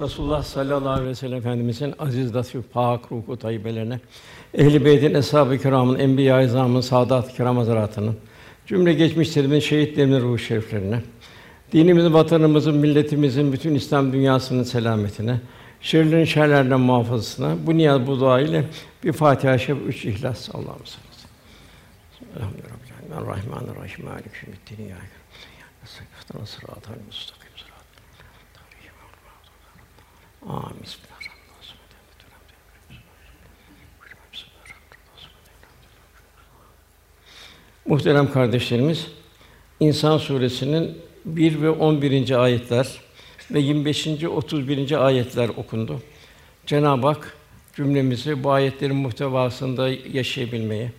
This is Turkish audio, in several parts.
Resulullah sallallahu aleyhi ve sellem Efendimizin aziz, latif, pak ruhu tayyibelerine, ehl-i beytin, eshab-ı kiramın, enbiya-i izamın, saadat-ı kiram hazretlerinin, cümle geçmişlerimin şehitlerinin ruhu şeriflerine, dinimizin, vatanımızın, milletimizin, bütün İslam dünyasının selametine, şerlerin şerlerden muhafazasına bu niyaz bu dua ile bir Fatiha-i üç İhlas Allah'ım sallallahu Elhamdülillah. Rahmanirrahim. Malik yevmiddin. Ya Rabbi. Sıratal müstakim. Amin. Muhterem kardeşlerimiz, İnsan suresinin 1 ve 11. ayetler ve 25. 31. ayetler okundu. Cenab-ı Hak cümlemizi bu ayetlerin muhtevasında yaşayabilmeyi,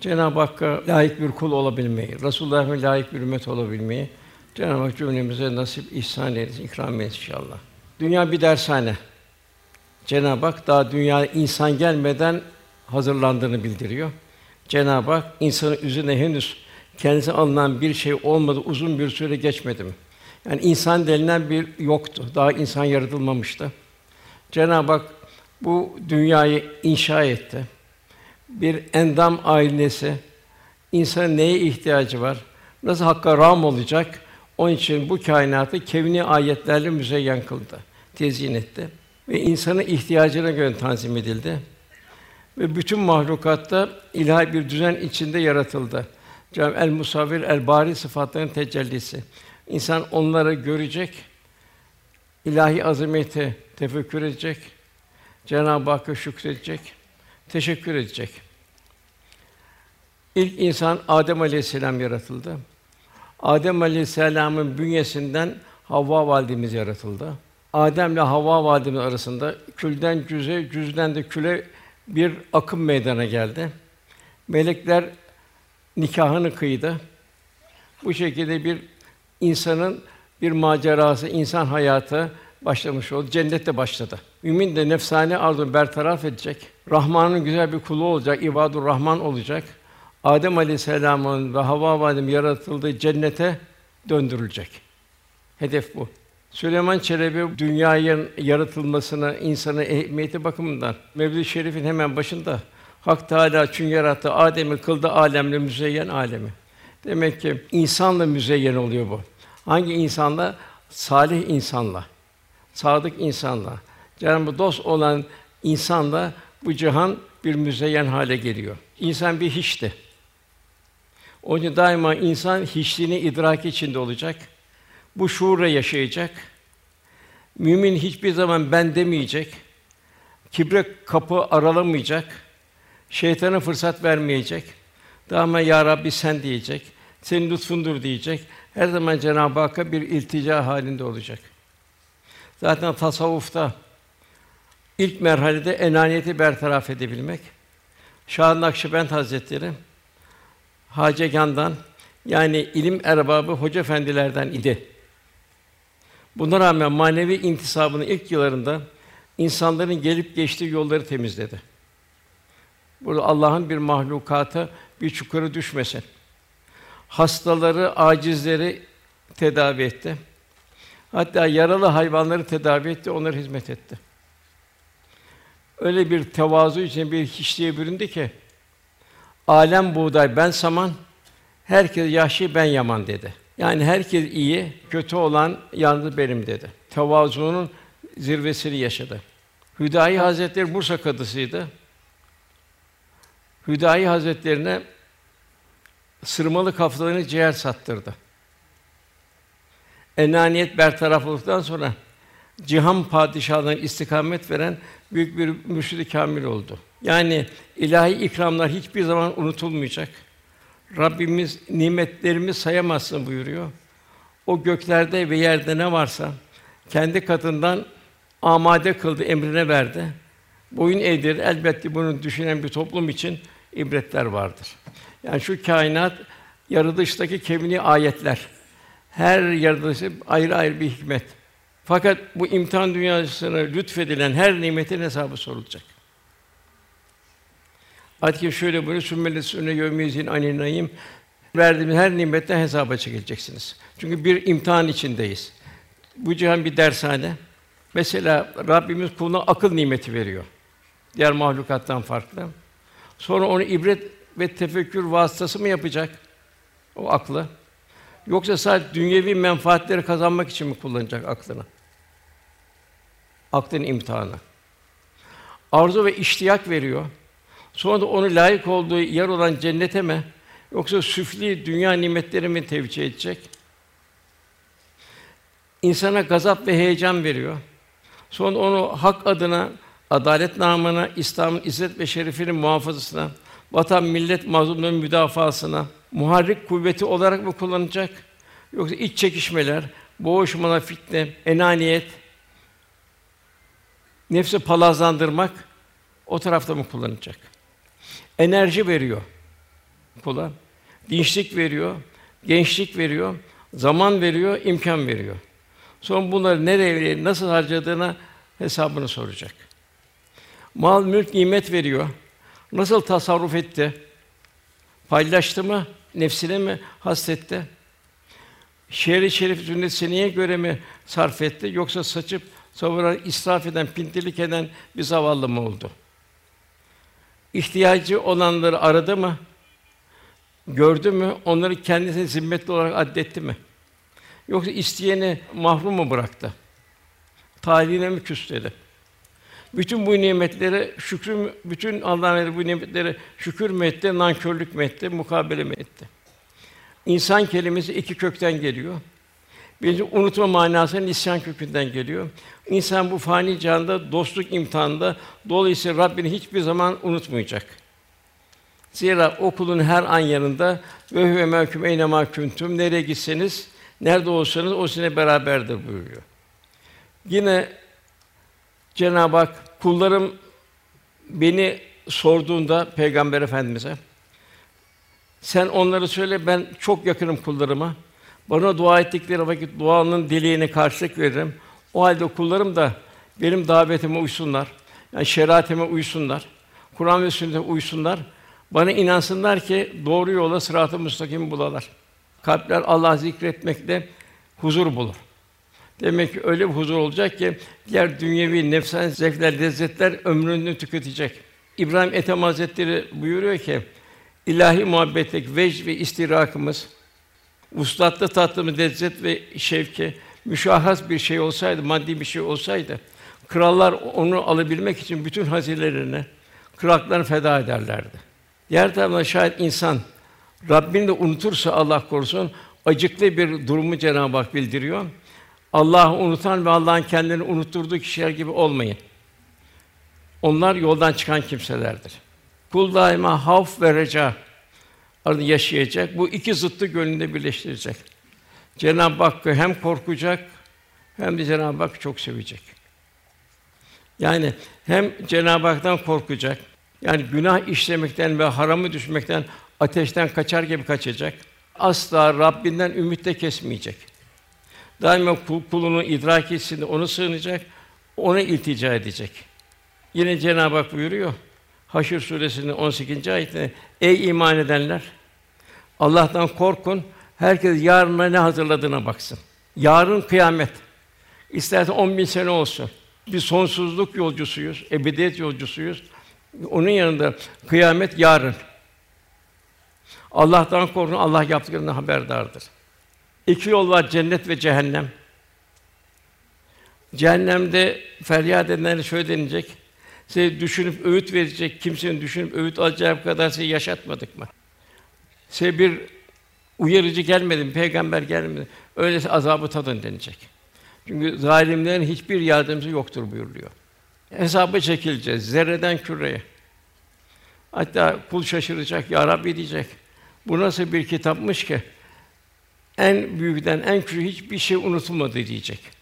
Cenab-ı Hakk'a layık bir kul olabilmeyi, Resulullah'a layık bir ümmet olabilmeyi Cenab-ı Hak cümlemize nasip ihsan eylesin, ikram eylesin inşallah. Dünya bir dershane. Cenab-ı Hak daha dünya insan gelmeden hazırlandığını bildiriyor. Cenab-ı Hak insanın üzerine henüz kendisi alınan bir şey olmadı, uzun bir süre geçmedi mi? Yani insan denilen bir yoktu. Daha insan yaratılmamıştı. Cenab-ı Hak bu dünyayı inşa etti. Bir endam ailesi insanın neye ihtiyacı var? Nasıl hakka ram olacak? Onun için bu kainatı kevni ayetlerle müzeyyen kıldı, tezyin etti ve insanın ihtiyacına göre tanzim edildi. Ve bütün mahlukatta ilahi bir düzen içinde yaratıldı. Cenab-ı El Musavvir, El Bari sıfatlarının tecellisi. İnsan onları görecek, ilahi azameti tefekkür edecek, Cenab-ı Hakk'a şükredecek, teşekkür edecek. İlk insan Adem Aleyhisselam yaratıldı. Adem Aleyhisselam'ın bünyesinden Havva validemiz yaratıldı. Adem ile Havva validemiz arasında külden cüze, cüzden de küle bir akım meydana geldi. Melekler nikahını kıydı. Bu şekilde bir insanın bir macerası, insan hayatı başlamış oldu. Cennette başladı. Mümin de nefsane arzunu bertaraf edecek. Rahman'ın güzel bir kulu olacak, ibadur Rahman olacak. Adem Aleyhisselam'ın ve Havva validem yaratıldığı cennete döndürülecek. Hedef bu. Süleyman Çelebi dünyanın yaratılmasına, insanın ehemmiyeti bakımından Mevlid-i Şerif'in hemen başında Hak Teâlâ çünkü yarattı Adem'i kıldı alemle müzeyyen alemi. Demek ki insanla müzeyyen oluyor bu. Hangi insanla? Salih insanla, sadık insanla, Cenab-ı dost olan insanla bu cihan bir müzeyyen hale geliyor. İnsan bir hiçti. Onun için daima insan hiçliğini idrak içinde olacak. Bu şuurla yaşayacak. Mümin hiçbir zaman ben demeyecek. Kibre kapı aralamayacak. Şeytana fırsat vermeyecek. Daima ya Rabbi sen diyecek. Senin lütfundur diyecek. Her zaman Cenab-ı Hakk'a bir iltica halinde olacak. Zaten tasavvufta ilk merhalede enaniyeti bertaraf edebilmek. Şah Nakşibend Hazretleri Hacegan'dan yani ilim erbabı hoca efendilerden idi. Buna rağmen manevi intisabının ilk yıllarında insanların gelip geçtiği yolları temizledi. Burada Allah'ın bir mahlukata bir çukura düşmesin. Hastaları, acizleri tedavi etti. Hatta yaralı hayvanları tedavi etti, onlara hizmet etti. Öyle bir tevazu için bir hiçliğe büründü ki alem buğday ben saman, herkes yaşlı ben yaman dedi. Yani herkes iyi, kötü olan yalnız benim dedi. Tevazuunun zirvesini yaşadı. Hüdayi Hazretleri Bursa kadısıydı. Hüdayi Hazretlerine sırmalı kafalarını ciğer sattırdı. Enaniyet bertaraf olduktan sonra cihan padişahlarına istikamet veren büyük bir mürşid-i kamil oldu. Yani ilahi ikramlar hiçbir zaman unutulmayacak. Rabbimiz nimetlerimi sayamazsın buyuruyor. O göklerde ve yerde ne varsa kendi katından amade kıldı, emrine verdi. Boyun eğdir. Elbette bunu düşünen bir toplum için ibretler vardır. Yani şu kainat yaratılıştaki kevni ayetler. Her yaratılışı ayrı ayrı bir hikmet. Fakat bu imtihan dünyasına lütfedilen her nimetin hesabı sorulacak. Ayet-i şöyle buyuruyor: "Sümmele sünne yevmizin aninayim." Verdiğimiz her nimetten hesaba çekileceksiniz. Çünkü bir imtihan içindeyiz. Bu cihan bir dershane. Mesela Rabbimiz kuluna akıl nimeti veriyor. Diğer mahlukattan farklı. Sonra onu ibret ve tefekkür vasıtası mı yapacak? O aklı. Yoksa sadece dünyevi menfaatleri kazanmak için mi kullanacak aklını? Aklın imtihanı. Arzu ve iştiyak veriyor. Sonra da onu layık olduğu yer olan cennete mi yoksa süfli dünya nimetleri mi tevcih edecek? İnsana gazap ve heyecan veriyor. Sonra onu hak adına, adalet namına, İslam'ın izzet ve şerefinin muhafazasına, vatan millet mazlumların müdafaasına muharrik kuvveti olarak mı kullanacak? Yoksa iç çekişmeler, boğuşmalar, fitne, enaniyet, nefsi palazlandırmak o tarafta mı kullanacak? Enerji veriyor kula, dinçlik veriyor, gençlik veriyor, zaman veriyor, imkan veriyor. Sonra bunları nereye, nasıl harcadığına hesabını soracak. Mal, mülk, nimet veriyor. Nasıl tasarruf etti? Paylaştı mı? Nefsine mi hasretti? Şehri şerif sünnetine göre mi sarf etti yoksa saçıp savuran, israf eden, pintilik eden bir zavallı mı oldu? İhtiyacı olanları aradı mı? Gördü mü? Onları kendisine zimmetli olarak addetti mi? Yoksa isteyeni mahrum mu bıraktı? Talihine mi küsledi? Bütün bu nimetlere şükrü bütün Allah'ın verdiği bu nimetlere şükür mü etti, nankörlük mü etti, mukabele mi etti? İnsan kelimesi iki kökten geliyor. Birinci unutma manasının isyan kökünden geliyor. İnsan bu fani canda dostluk imtihanında dolayısıyla Rabbini hiçbir zaman unutmayacak. Zira o kulun her an yanında ve huve mevkûm eyne mâ kuntum nereye gitseniz, nerede olsanız o sizinle beraberdir buyuruyor. Yine Cenab-ı Hak kullarım beni sorduğunda Peygamber Efendimize sen onları söyle ben çok yakınım kullarıma. Bana dua ettikleri vakit duanın dileğine karşılık veririm. O halde kullarım da benim davetime uysunlar. Yani şeriatime uysunlar. Kur'an ve sünnete uysunlar. Bana inansınlar ki doğru yola sırat-ı müstakim bulalar. Kalpler Allah zikretmekle huzur bulur. Demek ki öyle bir huzur olacak ki diğer dünyevi nefsani zevkler, lezzetler ömrünü tüketecek. İbrahim Ethem Hazretleri buyuruyor ki ilahi muhabbetlik vecd ve istirakımız Vuslatlı tattığımız lezzet ve şevki müşahhas bir şey olsaydı, maddi bir şey olsaydı, krallar onu alabilmek için bütün hazinelerini, kıraklarını feda ederlerdi. Diğer taraftan şayet insan Rabbini de unutursa Allah korusun acıklı bir durumu Cenab-ı Hak bildiriyor. Allah'ı unutan ve Allah'ın kendini unutturduğu kişiler gibi olmayın. Onlar yoldan çıkan kimselerdir. Kul daima havf ve reca arasında yaşayacak. Bu iki zıttı gönlünde birleştirecek. Cenab-ı Hakk'ı hem korkacak hem de Cenab-ı Hak çok sevecek. Yani hem Cenab-ı Hak'tan korkacak. Yani günah işlemekten ve haramı düşmekten, ateşten kaçar gibi kaçacak. Asla Rabbinden ümitte kesmeyecek. Daima kul, kulunu idrak etsin, onu sığınacak, ona iltica edecek. Yine Cenab-ı Hak buyuruyor. Haşr suresinin 18. ayetinde ey iman edenler Allah'tan korkun. Herkes yarına ne hazırladığına baksın. Yarın kıyamet. İsterse on bin sene olsun. Bir sonsuzluk yolcusuyuz, ebediyet yolcusuyuz. Onun yanında kıyamet yarın. Allah'tan korkun, Allah yaptıklarından haberdardır. İki yol var, cennet ve cehennem. Cehennemde feryat edenlere şöyle denilecek. Size düşünüp öğüt verecek kimsenin düşünüp öğüt alacağı kadar sizi yaşatmadık mı? Size bir uyarıcı gelmedi mi? Peygamber gelmedi. Öyleyse azabı tadın denecek. Çünkü zalimlerin hiçbir yardımcısı yoktur buyuruluyor. Hesabı çekileceğiz zerreden küreye. Hatta kul şaşıracak, ya Rabbi diyecek. Bu nasıl bir kitapmış ki en büyükten en küçük hiçbir şey unutulmadı diyecek.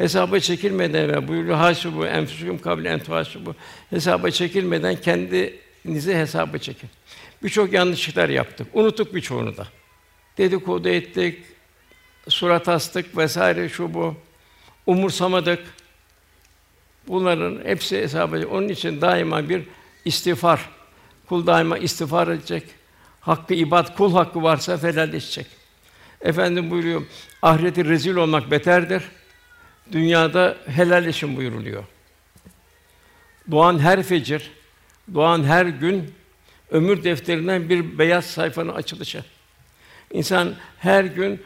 Hesaba çekilmeden ve buyuruyor hasibu enfusukum kable en tuhasibu. Hesaba çekilmeden kendinizi hesaba çekin. Birçok yanlışlıklar yaptık. Unuttuk birçoğunu da. Dedikodu ettik, surat astık vesaire şu bu. Umursamadık. Bunların hepsi hesaba Onun için daima bir istiğfar. Kul daima istiğfar edecek. Hakkı ibad, kul hakkı varsa helalleşecek. Efendim buyuruyor, ahireti rezil olmak beterdir. Dünyada helalleşin buyuruluyor. Doğan her fecir, doğan her gün ömür defterinden bir beyaz sayfanın açılışı. İnsan her gün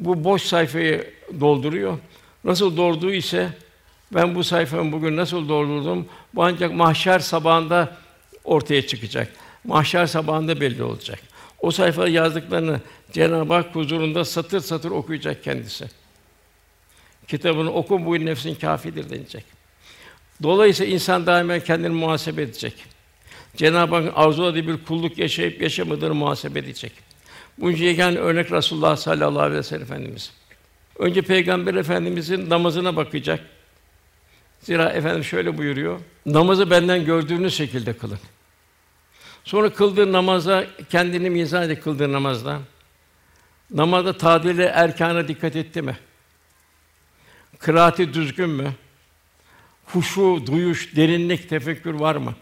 bu boş sayfayı dolduruyor. Nasıl doldurduğu ise ben bu sayfamı bugün nasıl doldurdum? Bu ancak mahşer sabahında ortaya çıkacak. Mahşer sabahında belli olacak. O sayfada yazdıklarını Cenab-ı Hak huzurunda satır satır okuyacak kendisi. Kitabını oku bu nefsin kâfidir denecek. Dolayısıyla insan daima kendini muhasebe edecek. Cenab-ı Hak arzuladığı bir kulluk yaşayıp yaşamadığını muhasebe edecek. Bunun yegane örnek Rasulullah sallallahu aleyhi ve sellem Efendimiz. Önce Peygamber Efendimizin namazına bakacak. Zira efendim şöyle buyuruyor: Namazı benden gördüğünüz şekilde kılın. Sonra kıldığı namaza kendini mizah edip kıldığı namazda namazda tadile erkana dikkat etti mi? Kıraati düzgün mü? Huşu, duyuş, derinlik, tefekkür var mı?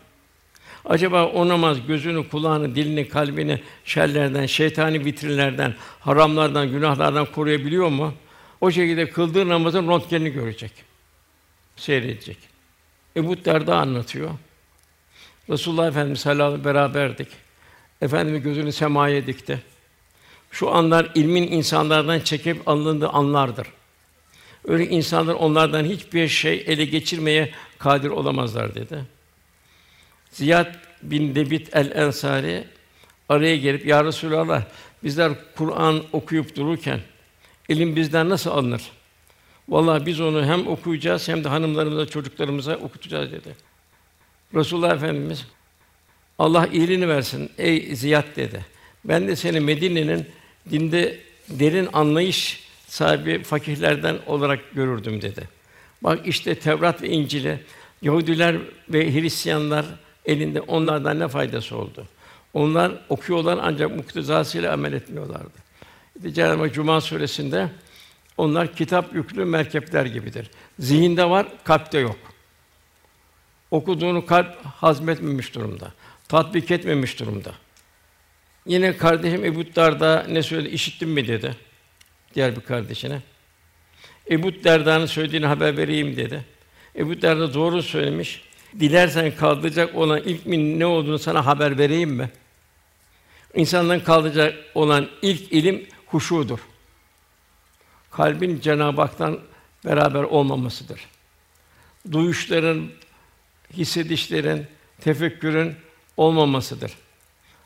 Acaba o namaz gözünü, kulağını, dilini, kalbini şerlerden, şeytani vitrinlerden, haramlardan, günahlardan koruyabiliyor mu? O şekilde kıldığı namazın röntgenini görecek. Seyredecek. Ebu Derda anlatıyor. Resulullah Efendimiz sallallahu aleyhi beraberdik. Efendimiz gözünü semaya dikti. Şu anlar ilmin insanlardan çekip alındığı anlardır. Öyle insanlar onlardan hiçbir şey ele geçirmeye kadir olamazlar dedi. Ziyad bin Debit el-Ensari araya gelip ya Resulallah bizler Kur'an okuyup dururken ilim bizden nasıl alınır? Vallahi biz onu hem okuyacağız hem de hanımlarımıza, çocuklarımıza okutacağız dedi. Resulullah Efendimiz Allah iyiliğini versin ey Ziyad dedi. Ben de seni Medine'nin dinde derin anlayış sahibi fakihlerden olarak görürdüm dedi. Bak işte Tevrat ve İncil'e Yahudiler ve Hristiyanlar elinde onlardan ne faydası oldu? Onlar okuyorlar ancak muktezasıyla amel etmiyorlardı. İşte Cenab-ı Hak Cuma suresinde onlar kitap yüklü merkepler gibidir. Zihinde var, kalpte yok. Okuduğunu kalp hazmetmemiş durumda. Tatbik etmemiş durumda. Yine kardeşim Ebu Darda ne söyledi? İşittin mi dedi diğer bir kardeşine. Ebu Derda'nın söylediğini haber vereyim dedi. Ebu Derda doğru söylemiş. Dilersen kaldıracak olan ilk min ne olduğunu sana haber vereyim mi? İnsandan kaldıracak olan ilk ilim huşudur. Kalbin Cenab-ı Hak'tan beraber olmamasıdır. Duyuşların, hissedişlerin, tefekkürün olmamasıdır.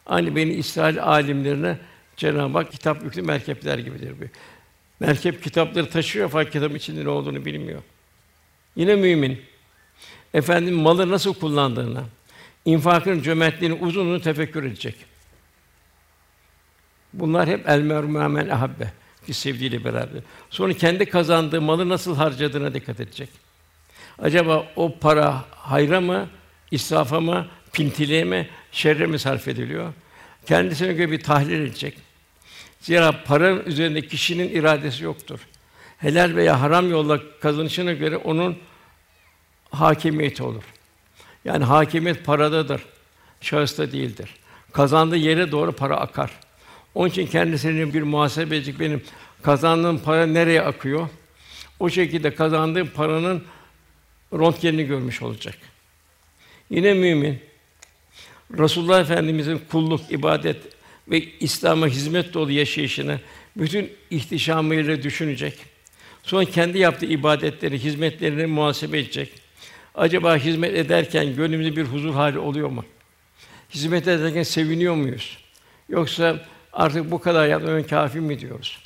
Aynı beni İsrail alimlerine Cenab-ı Hak kitap yüklü merkepler gibidir bu. Merkep kitapları taşıyor fakat kitabın içinde ne olduğunu bilmiyor. Yine mümin efendim malı nasıl kullandığını, infakın cömertliğini uzun uzun tefekkür edecek. Bunlar hep el merhumen ahabbe ki sevdiğiyle beraber. Sonra kendi kazandığı malı nasıl harcadığına dikkat edecek. Acaba o para hayra mı, israfa mı, pintiliğe mi, şerre mi sarf ediliyor? Kendisine göre bir tahlil edecek. Zira paranın üzerinde kişinin iradesi yoktur. Helal veya haram yolla kazanışına göre onun hakimiyeti olur. Yani hakimiyet paradadır, şahısta değildir. Kazandığı yere doğru para akar. Onun için kendisinin bir muhasebe edecek benim kazandığım para nereye akıyor? O şekilde kazandığım paranın röntgenini görmüş olacak. Yine mümin Resulullah Efendimizin kulluk, ibadet ve İslam'a hizmet dolu yaşayışını bütün ihtişamıyla düşünecek. Sonra kendi yaptığı ibadetleri, hizmetlerini muhasebe edecek. Acaba hizmet ederken gönlümüzde bir huzur hali oluyor mu? Hizmet ederken seviniyor muyuz? Yoksa artık bu kadar yapmam kâfi mi diyoruz?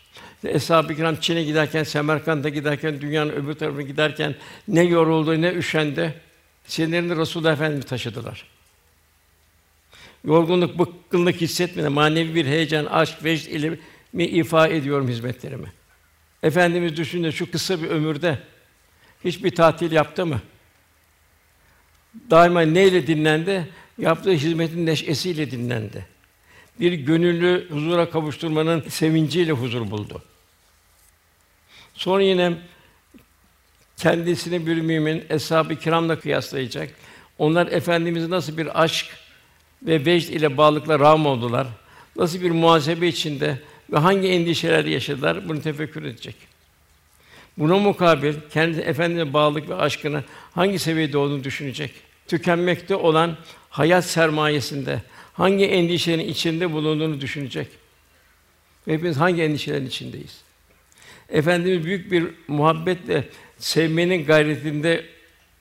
Eshab-ı Kiram Çin'e giderken, Semerkant'a giderken, dünyanın öbür tarafına giderken ne yoruldu, ne üşendi. Sinirlerini Resulullah Efendimiz taşıdılar. Yorgunluk, bıkkınlık hissetmeden manevi bir heyecan, aşk, vecd ile mi ifa ediyorum hizmetlerimi. Efendimiz düşünün şu kısa bir ömürde hiçbir tatil yaptı mı? Daima neyle dinlendi? Yaptığı hizmetin neşesiyle dinlendi. Bir gönüllü huzura kavuşturmanın sevinciyle huzur buldu. Sonra yine kendisini bir mümin eshab-ı kiramla kıyaslayacak. Onlar efendimizi nasıl bir aşk ve vecd ile bağlılıkla rağm oldular. Nasıl bir muhasebe içinde ve hangi endişeler yaşadılar bunu tefekkür edecek. Buna mukabil kendi efendine bağlılık ve aşkına hangi seviyede olduğunu düşünecek. Tükenmekte olan hayat sermayesinde hangi endişelerin içinde bulunduğunu düşünecek. Hepimiz hangi endişelerin içindeyiz? Efendimiz büyük bir muhabbetle sevmenin gayretinde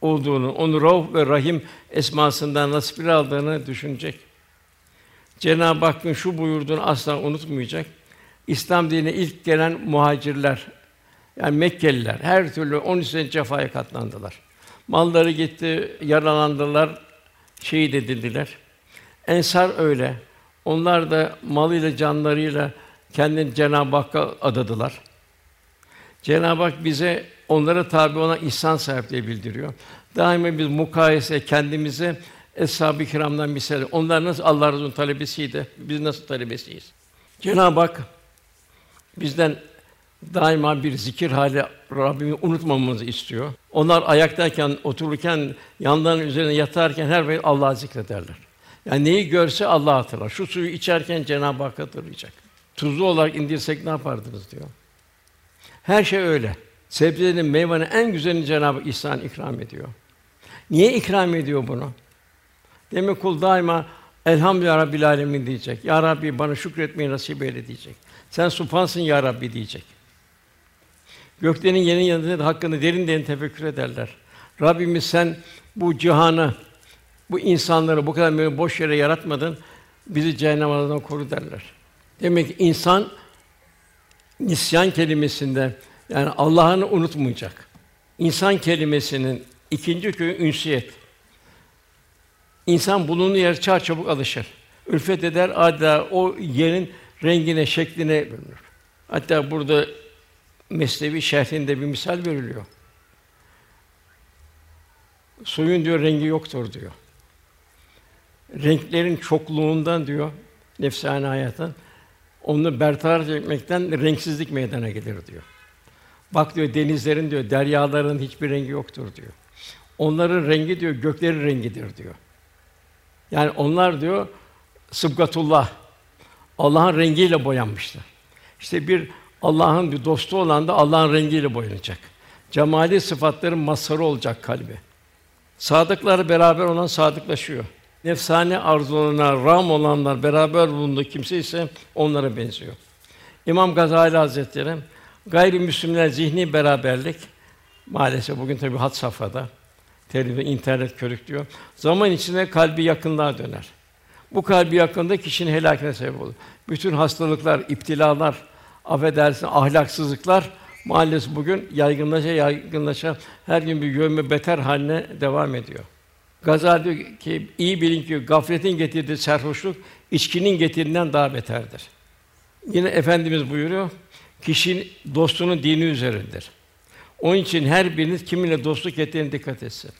olduğunu, onu Rauf ve Rahim esmasından nasipleri aldığını düşünecek. Cenab-ı Hakk'ın şu buyurduğunu asla unutmayacak. İslam dinine ilk gelen muhacirler, yani Mekkeliler her türlü 13 sene cefaya katlandılar. Malları gitti, yaralandılar, şehit edildiler. Ensar öyle. Onlar da malıyla, canlarıyla kendini Cenab-ı Hakk'a adadılar. Cenab-ı Hak bize onlara tabi olan ihsan sahipliği bildiriyor. Daima biz mukayese kendimize Eshab-ı Kiram'dan misal. Onlar nasıl Allah Resulü'nün talebesiydi, biz nasıl talebesiyiz? Cenab-ı Hak bizden daima bir zikir hali Rabbimi unutmamamızı istiyor. Onlar ayaktayken, otururken, yanlarının üzerine yatarken her vakit Allah'ı zikrederler. Yani neyi görse Allah hatırlar. Şu suyu içerken Cenab-ı Hak hatırlayacak. Tuzlu olarak indirsek ne yapardınız diyor. Her şey öyle. Sebzenin, meyvenin en güzelini Cenab-ı İhsan ikram ediyor. Niye ikram ediyor bunu? Demek kul daima Elhamdülillah Rabbil Alemin diyecek. Ya Rabbi bana şükretmeyi nasip eyle diyecek. Sen supansın ya Rabbi diyecek. Göklerin yerin yanında da hakkını derin derin tefekkür ederler. Rabbimiz sen bu cihanı, bu insanları bu kadar böyle boş yere yaratmadın. Bizi cehennem koru derler. Demek ki insan nisyan kelimesinde yani Allah'ını unutmayacak. İnsan kelimesinin ikinci köyü ünsiyet. İnsan bulunduğu yer çar çabuk alışır. Ülfet eder, adeta o yerin rengine, şekline bürünür. Hatta burada Mesnevi şerhinde bir misal veriliyor. Suyun diyor rengi yoktur diyor. Renklerin çokluğundan diyor nefsani hayatın onu bertaraf etmekten renksizlik meydana gelir diyor. Bak diyor denizlerin diyor deryaların hiçbir rengi yoktur diyor. Onların rengi diyor göklerin rengidir diyor. Yani onlar diyor sıbgatullah Allah'ın rengiyle boyanmışlar. İşte bir Allah'ın bir dostu olan da Allah'ın rengiyle boyanacak. Cemali sıfatların mazharı olacak kalbi. Sadıklar beraber olan sadıklaşıyor. Nefsani arzularına ram olanlar beraber bulunduğu kimse ise onlara benziyor. İmam Gazali Hazretleri gayrimüslimler zihni beraberlik maalesef bugün tabii hat safhada televizyon, internet körüklüyor. Zaman içinde kalbi yakınlığa döner. Bu kalbi yakında kişinin helakine sebep olur. Bütün hastalıklar, iptilalar, affedersin ahlaksızlıklar maalesef bugün yaygınlaşa yaygınlaşa her gün bir yönme beter haline devam ediyor. Gazali diyor ki iyi bilin ki gafletin getirdiği sarhoşluk içkinin getirdiğinden daha beterdir. Yine efendimiz buyuruyor. Kişinin dostunun dini üzerindedir. Onun için her biriniz kiminle dostluk ettiğine dikkat etsin.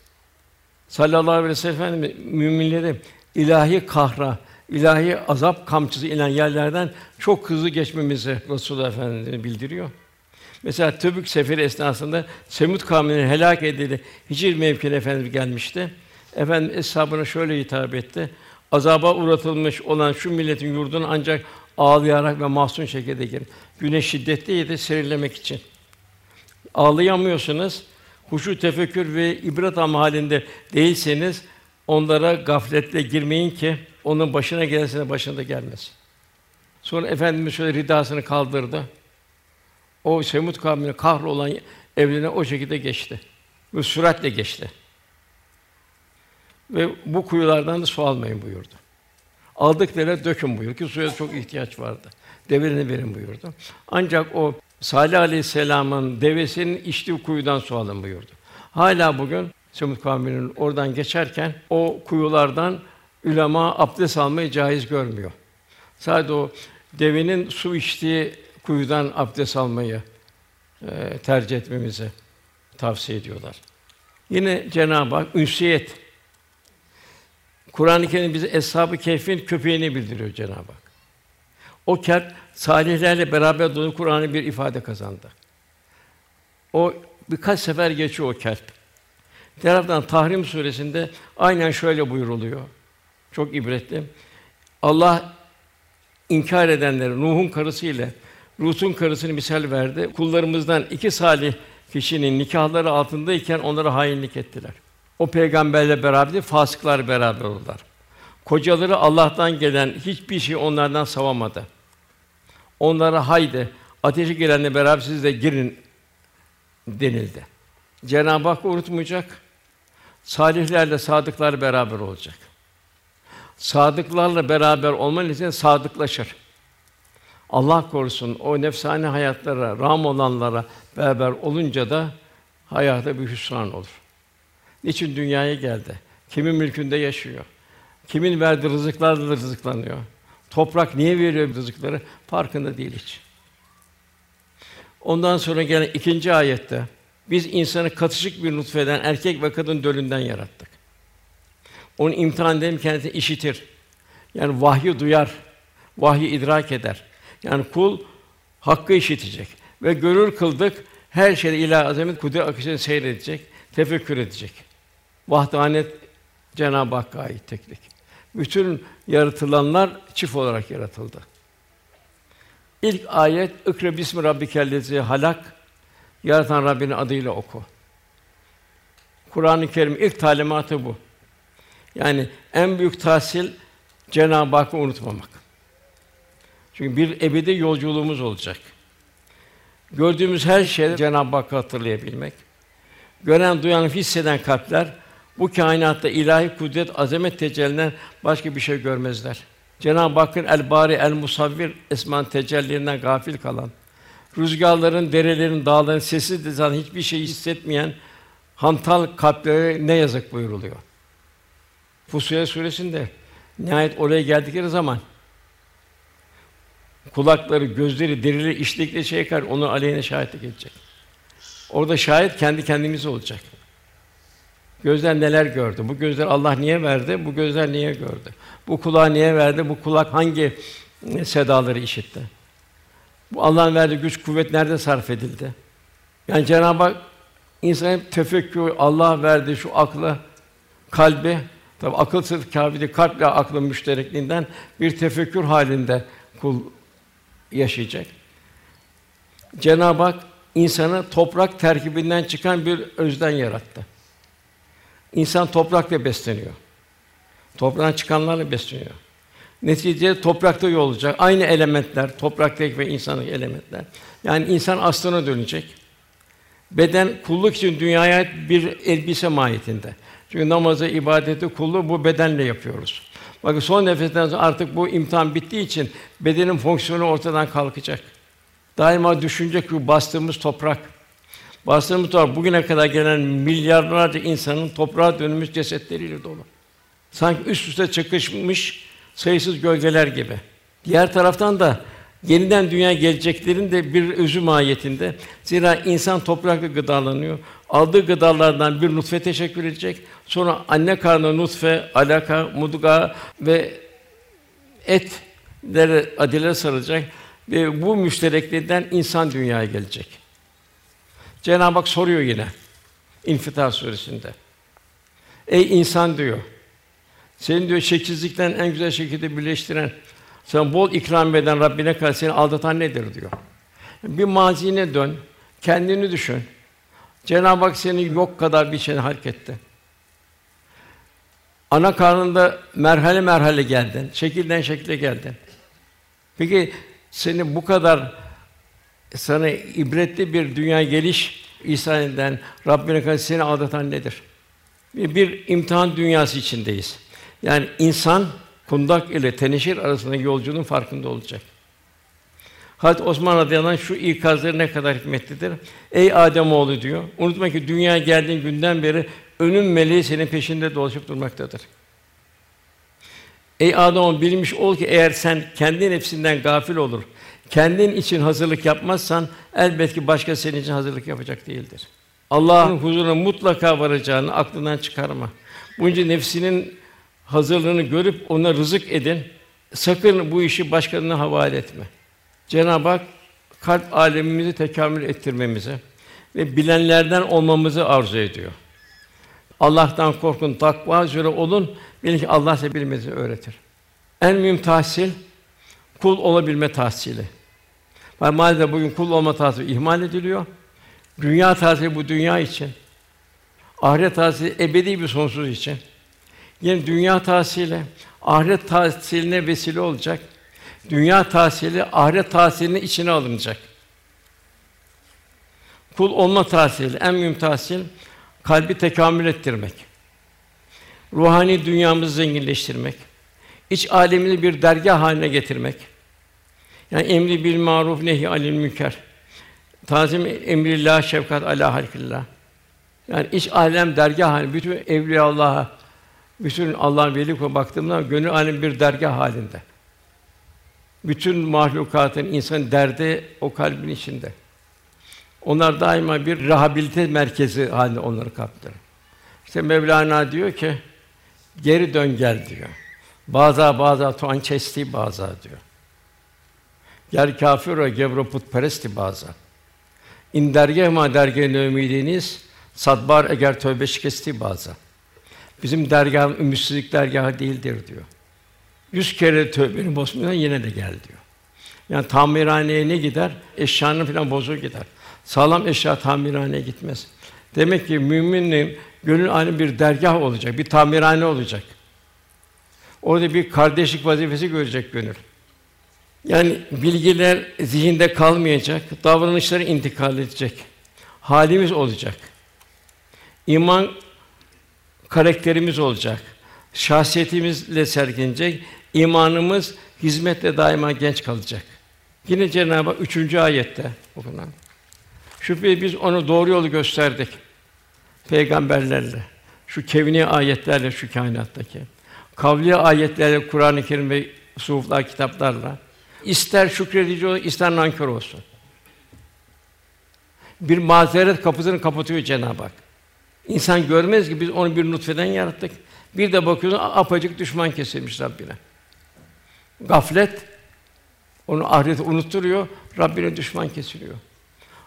Sallallahu aleyhi ve sellem müminleri ilahi kahra, ilahi azap kamçısı inen yerlerden çok hızlı geçmemizi Resulullah Efendimiz bildiriyor. Mesela Tebük seferi esnasında Semud kavminin helak edildi. Hicr mevkine Efendimiz gelmişti. Efendim eshabına şöyle hitap etti. Azaba uğratılmış olan şu milletin yurduna ancak ağlayarak ve mahzun şekilde girin. Güneş şiddetliydi serinlemek için. Ağlayamıyorsunuz. Huşu tefekkür ve ibret am halinde değilseniz onlara gafletle girmeyin ki onun başına gelsene başına gelmez. Sonra efendimiz şöyle ridasını kaldırdı. O Semut kavmine kahrolan evlerine o şekilde geçti. Ve süratle geçti. Ve bu kuyulardan da su almayın buyurdu. Aldıklarına dökün buyurdu ki suya çok ihtiyaç vardı. Develerini verin buyurdu. Ancak o Salih Aleyhisselam'ın devesinin içtiği kuyudan su alın buyurdu. Hala bugün Semud kavminin oradan geçerken o kuyulardan ulema abdest almayı caiz görmüyor. Sadece o devenin su içtiği kuyudan abdest almayı e, tercih etmemizi tavsiye ediyorlar. Yine Cenab-ı Hak ünsiyet Kur'an-ı Kerim bize Eshab-ı Kehf'in köpeğini bildiriyor Cenab-ı Hak. O kert salihlerle beraber dolu Kur'an'ı bir ifade kazandı. O birkaç sefer geçiyor o kelp. Taraftan Tahrim suresinde aynen şöyle buyuruluyor. Çok ibretli. Allah inkar edenleri Nuh'un karısı ile Lut'un karısını misal verdi. Kullarımızdan iki salih kişinin nikahları altındayken onlara hainlik ettiler. O peygamberle beraber fasıklar beraber oldular. Kocaları Allah'tan gelen hiçbir şey onlardan savamadı. Onlara haydi ateşe gelenle beraber siz de girin denildi. Cenab-ı Hak unutmayacak. Salihlerle sadıklar beraber olacak. Sadıklarla beraber olman için sadıklaşır. Allah korusun o nefsane hayatlara, ram olanlara beraber olunca da hayata bir hüsran olur. Niçin dünyaya geldi? Kimin mülkünde yaşıyor? Kimin verdiği rızıklarla rızıklanıyor? Toprak niye veriyor rızıkları? Farkında değil hiç. Ondan sonra gelen ikinci ayette biz insanı katışık bir nutfeden erkek ve kadın dölünden yarattık. Onu imtihan edelim kendisi işitir. Yani vahyi duyar, vahyi idrak eder. Yani kul hakkı işitecek ve görür kıldık her şeyde ilah azamet kudret akışını seyredecek, tefekkür edecek. Vahdanet Cenab-ı Hakk'a ait teklik. Bütün yaratılanlar çift olarak yaratıldı. İlk ayet İkra bismi rabbikellezi halak yaratan Rabbinin adıyla oku. Kur'an-ı Kerim ilk talimatı bu. Yani en büyük tahsil Cenab-ı Hakk'ı unutmamak. Çünkü bir ebedi yolculuğumuz olacak. Gördüğümüz her şeyde Cenab-ı Hakk'ı hatırlayabilmek. Gören, duyan, hisseden kalpler bu kainatta ilahi kudret, azamet tecelliden başka bir şey görmezler. Cenab-ı Hakk'ın el bari el musavvir esman tecellilerinden gafil kalan, rüzgarların, derelerin, dağların sessiz dizan hiçbir şey hissetmeyen hantal kalplere ne yazık buyuruluyor. Fussilet suresinde nihayet oraya geldikleri zaman kulakları, gözleri, derileri, işlikli şey kar onu aleyhine şahitlik edecek. Orada şahit kendi kendimiz olacak. Gözler neler gördü? Bu gözler Allah niye verdi? Bu gözler niye gördü? Bu kulağı niye verdi? Bu kulak hangi sedaları işitti? Bu Allah'ın verdiği güç, kuvvet nerede sarf edildi? Yani Cenab-ı Hak insan tefekkür, Allah verdi şu aklı, kalbi, tabi akıl sırf kâbidi, kalple aklın müşterekliğinden bir tefekkür halinde kul yaşayacak. Cenab-ı Hak insanı toprak terkibinden çıkan bir özden yarattı. İnsan toprakla besleniyor. Toprağın çıkanlarla besleniyor. Neticede toprakta yol olacak. Aynı elementler, topraktaki ve insanlık elementler. Yani insan aslına dönecek. Beden kulluk için dünyaya bir elbise mahiyetinde. Çünkü namazı, ibadeti, kulluğu bu bedenle yapıyoruz. Bakın son nefesten sonra artık bu imtihan bittiği için bedenin fonksiyonu ortadan kalkacak. Daima düşünecek ki bastığımız toprak. Bastığımız toprak bugüne kadar gelen milyarlarca insanın toprağa dönmüş cesetleriyle dolu. Sanki üst üste çakışmış sayısız gölgeler gibi. Diğer taraftan da yeniden dünya geleceklerin de bir özü mahiyetinde. Zira insan toprakla gıdalanıyor. Aldığı gıdalardan bir nutfe teşekkür edecek. Sonra anne karnı nutfe, alaka, mudga ve etlere, adilere sarılacak ve bu müşterekliğinden insan dünyaya gelecek. Cenab-ı Hak soruyor yine İnfitar suresinde. Ey insan diyor. Seni diyor şekilsizlikten en güzel şekilde birleştiren, sana bol ikram eden Rabbine karşı seni aldatan nedir diyor. Bir mazine dön, kendini düşün. Cenab-ı Hak seni yok kadar bir şey halk etti. Ana karnında merhale merhale geldin, şekilden şekile geldin. Peki seni bu kadar sana ibretli bir dünya geliş ihsan eden Rabbine karşı seni aldatan nedir? Bir, bir imtihan dünyası içindeyiz. Yani insan kundak ile teneşir arasındaki yolculuğun farkında olacak. Hazreti Osman radıyallahu anh şu ikazları ne kadar hikmetlidir. Ey Adem oğlu diyor. Unutma ki dünyaya geldiğin günden beri önün meleği senin peşinde dolaşıp durmaktadır. Ey Adem bilmiş ol ki eğer sen kendi nefsinden gafil olur, kendin için hazırlık yapmazsan elbet ki başka senin için hazırlık yapacak değildir. Allah'ın huzuruna mutlaka varacağını aklından çıkarma. Bunca nefsinin hazırlığını görüp ona rızık edin. Sakın bu işi başkalarına havale etme. Cenab-ı Hak kalp alemimizi tekamül ettirmemizi ve bilenlerden olmamızı arzu ediyor. Allah'tan korkun, takva üzere olun. Bilin ki Allah size bilmenizi öğretir. En mühim tahsil kul olabilme tahsili. Maalesef bugün kul olma tahsili ihmal ediliyor. Dünya tahsili bu dünya için. Ahiret tahsili ebedi bir sonsuz için. Yine dünya tahsili ahiret tahsiline vesile olacak. Dünya tahsili ahiret tahsilinin içine alınacak. Kul olma tahsili en mühim tahsil kalbi tekamül ettirmek. Ruhani dünyamızı zenginleştirmek. iç alemini bir dergah haline getirmek. Yani emri bil maruf nehi anil münker. Tazim emrillah şefkat ala halkillah. Yani iç alem dergah haline bütün evliya Allah'a bütün Allah'ın veli kuluna baktığımda gönül alem bir dergah halinde. Bütün mahlukatın insan derdi o kalbin içinde. Onlar daima bir rehabilite merkezi halinde onları kaplıyor. İşte Mevlana diyor ki geri dön gel diyor. Baza baza tuan çesti baza diyor. Ger kafir ve gebro putperesti baza. İn dergah ma dergah ümidiniz sadbar eğer tövbe şikesti baza. Bizim dergahım ümitsizlik dergahı değildir diyor. Yüz kere tövbeni bozmadan yine de gel diyor. Yani tamirhaneye ne gider? Eşyanın falan bozuk gider. Sağlam eşya tamirhaneye gitmez. Demek ki müminin gönül aynı bir dergah olacak, bir tamirhane olacak. Orada bir kardeşlik vazifesi görecek gönül. Yani bilgiler zihinde kalmayacak, davranışları intikal edecek. Halimiz olacak. İman karakterimiz olacak. Şahsiyetimizle sergilenecek. İmanımız hizmetle daima genç kalacak. Yine Cenab-ı Hak üçüncü ayette okunan. Şüphesiz biz onu doğru yolu gösterdik. Peygamberlerle, şu kevni ayetlerle şu kainattaki, kavli ayetlerle Kur'an-ı Kerim ve suhuflar kitaplarla ister şükredici olsun, ister nankör olsun. Bir mazeret kapısını kapatıyor Cenab-ı Hak. İnsan görmez ki biz onu bir nutfeden yarattık. Bir de bakıyorsun apacık düşman kesilmiş Rabbine. Gaflet onu ahireti unutturuyor, Rabbine düşman kesiliyor.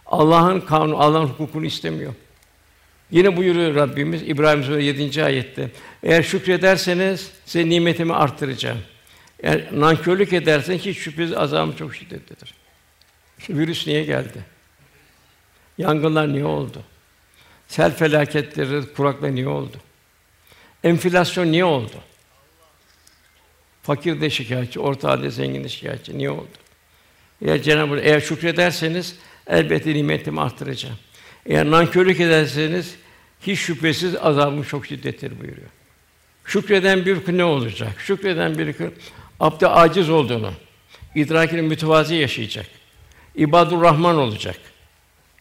Allah'ın kanunu, Allah'ın hukukunu istemiyor. Yine buyuruyor Rabbimiz İbrahim Suresi 7. ayette. Eğer şükrederseniz size nimetimi arttıracağım. Eğer nankörlük edersen hiç şüphesiz azabım çok şiddetlidir. Virüs niye geldi? Yangınlar niye oldu? Sel felaketleri, kuraklar niye oldu? Enflasyon niye oldu? Fakir de şikayetçi, orta halde zengin de şikayetçi. Niye oldu? Eğer Cenab-ı Hak eğer şükrederseniz elbette nimetimi arttıracağım. Eğer nankörlük ederseniz hiç şüphesiz azabım çok şiddettir buyuruyor. Şükreden bir kul ne olacak? Şükreden bir kul abde aciz olduğunu, idrakinin mütevazi yaşayacak. İbadur Rahman olacak.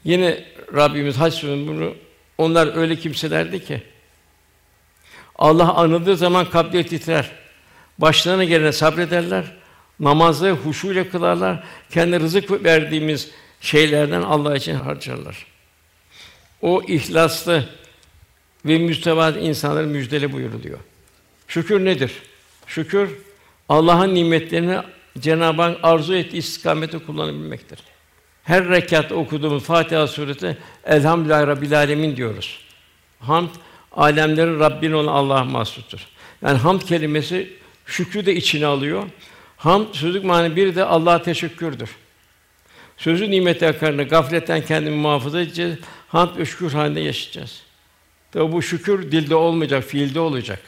Yine Rabbimiz Hac bunu onlar öyle kimselerdi ki Allah anıldığı zaman kalpleri titrer. Başlarına gelene sabrederler. Namazı huşu ile kılarlar. Kendi rızık verdiğimiz şeylerden Allah için harcarlar. O ihlaslı ve müstevaz insanların müjdeli buyuruluyor. Şükür nedir? Şükür Allah'ın nimetlerini Cenab-ı Hak arzu ettiği istikamete kullanabilmektir. Her rekat okuduğumuz Fatiha suresi Elhamdülillahi Rabbil Alemin diyoruz. Hamd alemlerin Rabbin olan Allah'a mahsustur. Yani hamd kelimesi şükrü de içine alıyor. Hamd sözlük manı bir de Allah'a teşekkürdür. Sözü nimet akarını gafletten kendimi muhafaza edeceğiz. Hamd ve şükür halinde yaşayacağız. Tabi bu şükür dilde olmayacak, fiilde olacak.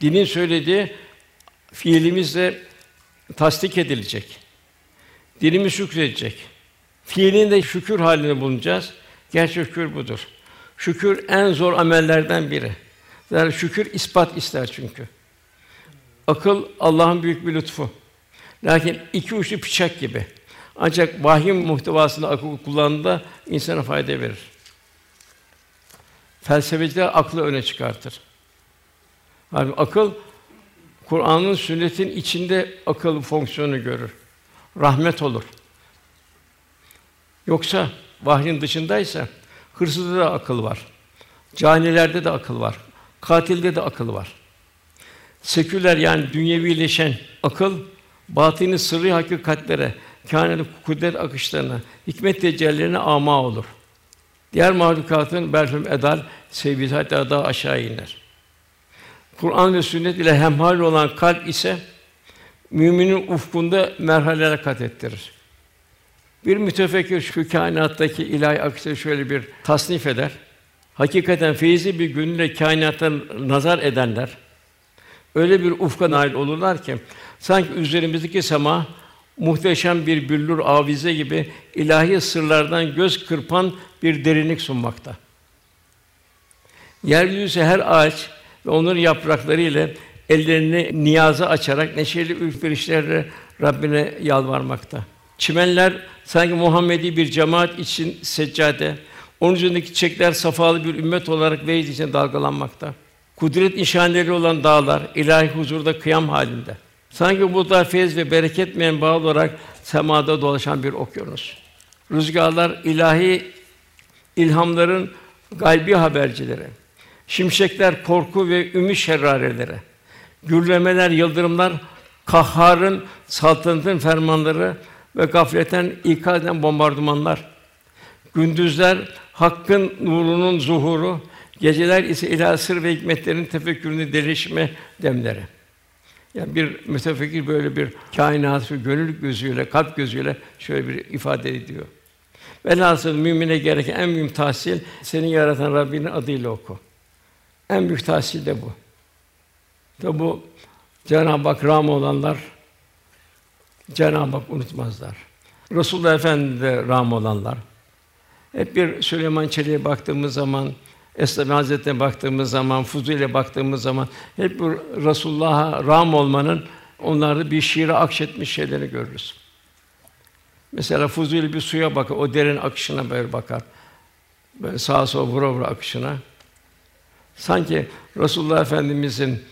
Dinin söylediği fiilimizle tasdik edilecek. Dilimiz şükredecek. Fiilin de şükür halini bulunacağız. Gerçek şükür budur. Şükür en zor amellerden biri. Yani şükür ispat ister çünkü. Akıl Allah'ın büyük bir lütfu. Lakin iki uçlu bıçak gibi. Ancak vahiy muhtevasında akıl kullandığında insana fayda verir. Felsefeciler aklı öne çıkartır. Halbuki akıl Kur'an'ın sünnetin içinde akıl fonksiyonu görür. Rahmet olur. Yoksa vahyin dışındaysa hırsızda da akıl var. Canilerde de akıl var. Katilde de akıl var. Seküler yani dünyevileşen akıl batini sırrı hakikatlere, kâinat kudret akışlarına, hikmet tecellilerine ama olur. Diğer mahlukatın berhum edal seviyesi hatta daha aşağı iner. Kur'an ve sünnet ile hemhal olan kalp ise müminin ufkunda merhaleler kat ettirir. Bir mütefekkir şu kainattaki ilahi akışı şöyle bir tasnif eder. Hakikaten feyzi bir günle kainata nazar edenler öyle bir ufka nail olurlar ki sanki üzerimizdeki sema muhteşem bir büllür avize gibi ilahi sırlardan göz kırpan bir derinlik sunmakta. Yeryüzü her ağaç ve onların yaprakları ile ellerini niyaza açarak neşeli ürperişlerle Rabbine yalvarmakta. Çimenler sanki Muhammedi bir cemaat için seccade, onun üzerindeki çiçekler safalı bir ümmet olarak vecd için dalgalanmakta. Kudret nişanları olan dağlar ilahi huzurda kıyam halinde. Sanki bu da feyz ve bereket menbaı olarak semada dolaşan bir okyanus. Rüzgarlar ilahi ilhamların gaybi habercileri. Şimşekler korku ve ümit şerrareleri. Gürlemeler, yıldırımlar kahharın saltanatın fermanları ve gafletten ikaz eden bombardımanlar. Gündüzler hakkın nurunun zuhuru, geceler ise ilahi sır ve hikmetlerin tefekkürünü delişme demleri. Yani bir mütefekkir böyle bir kainatı gönül gözüyle, kalp gözüyle şöyle bir ifade ediyor. Velhasıl mümine gereken en büyük tahsil seni yaratan Rabbinin adıyla oku. En büyük tahsil de bu. Tabi bu Cenab-ı Hak ram olanlar Cenab-ı Hak unutmazlar. Resulullah Efendi de ram olanlar. Hep bir Süleyman Çelik'e baktığımız zaman, Esnaf Hazretleri'ne baktığımız zaman, Fuzuli'ye baktığımız zaman hep bu Resulullah'a ram olmanın onlarda bir şiire akşetmiş şeyleri görürüz. Mesela Fuzuli bir suya bakar, o derin akışına böyle bakar. Böyle sağa sola vura vura akışına. Sanki Resulullah Efendimizin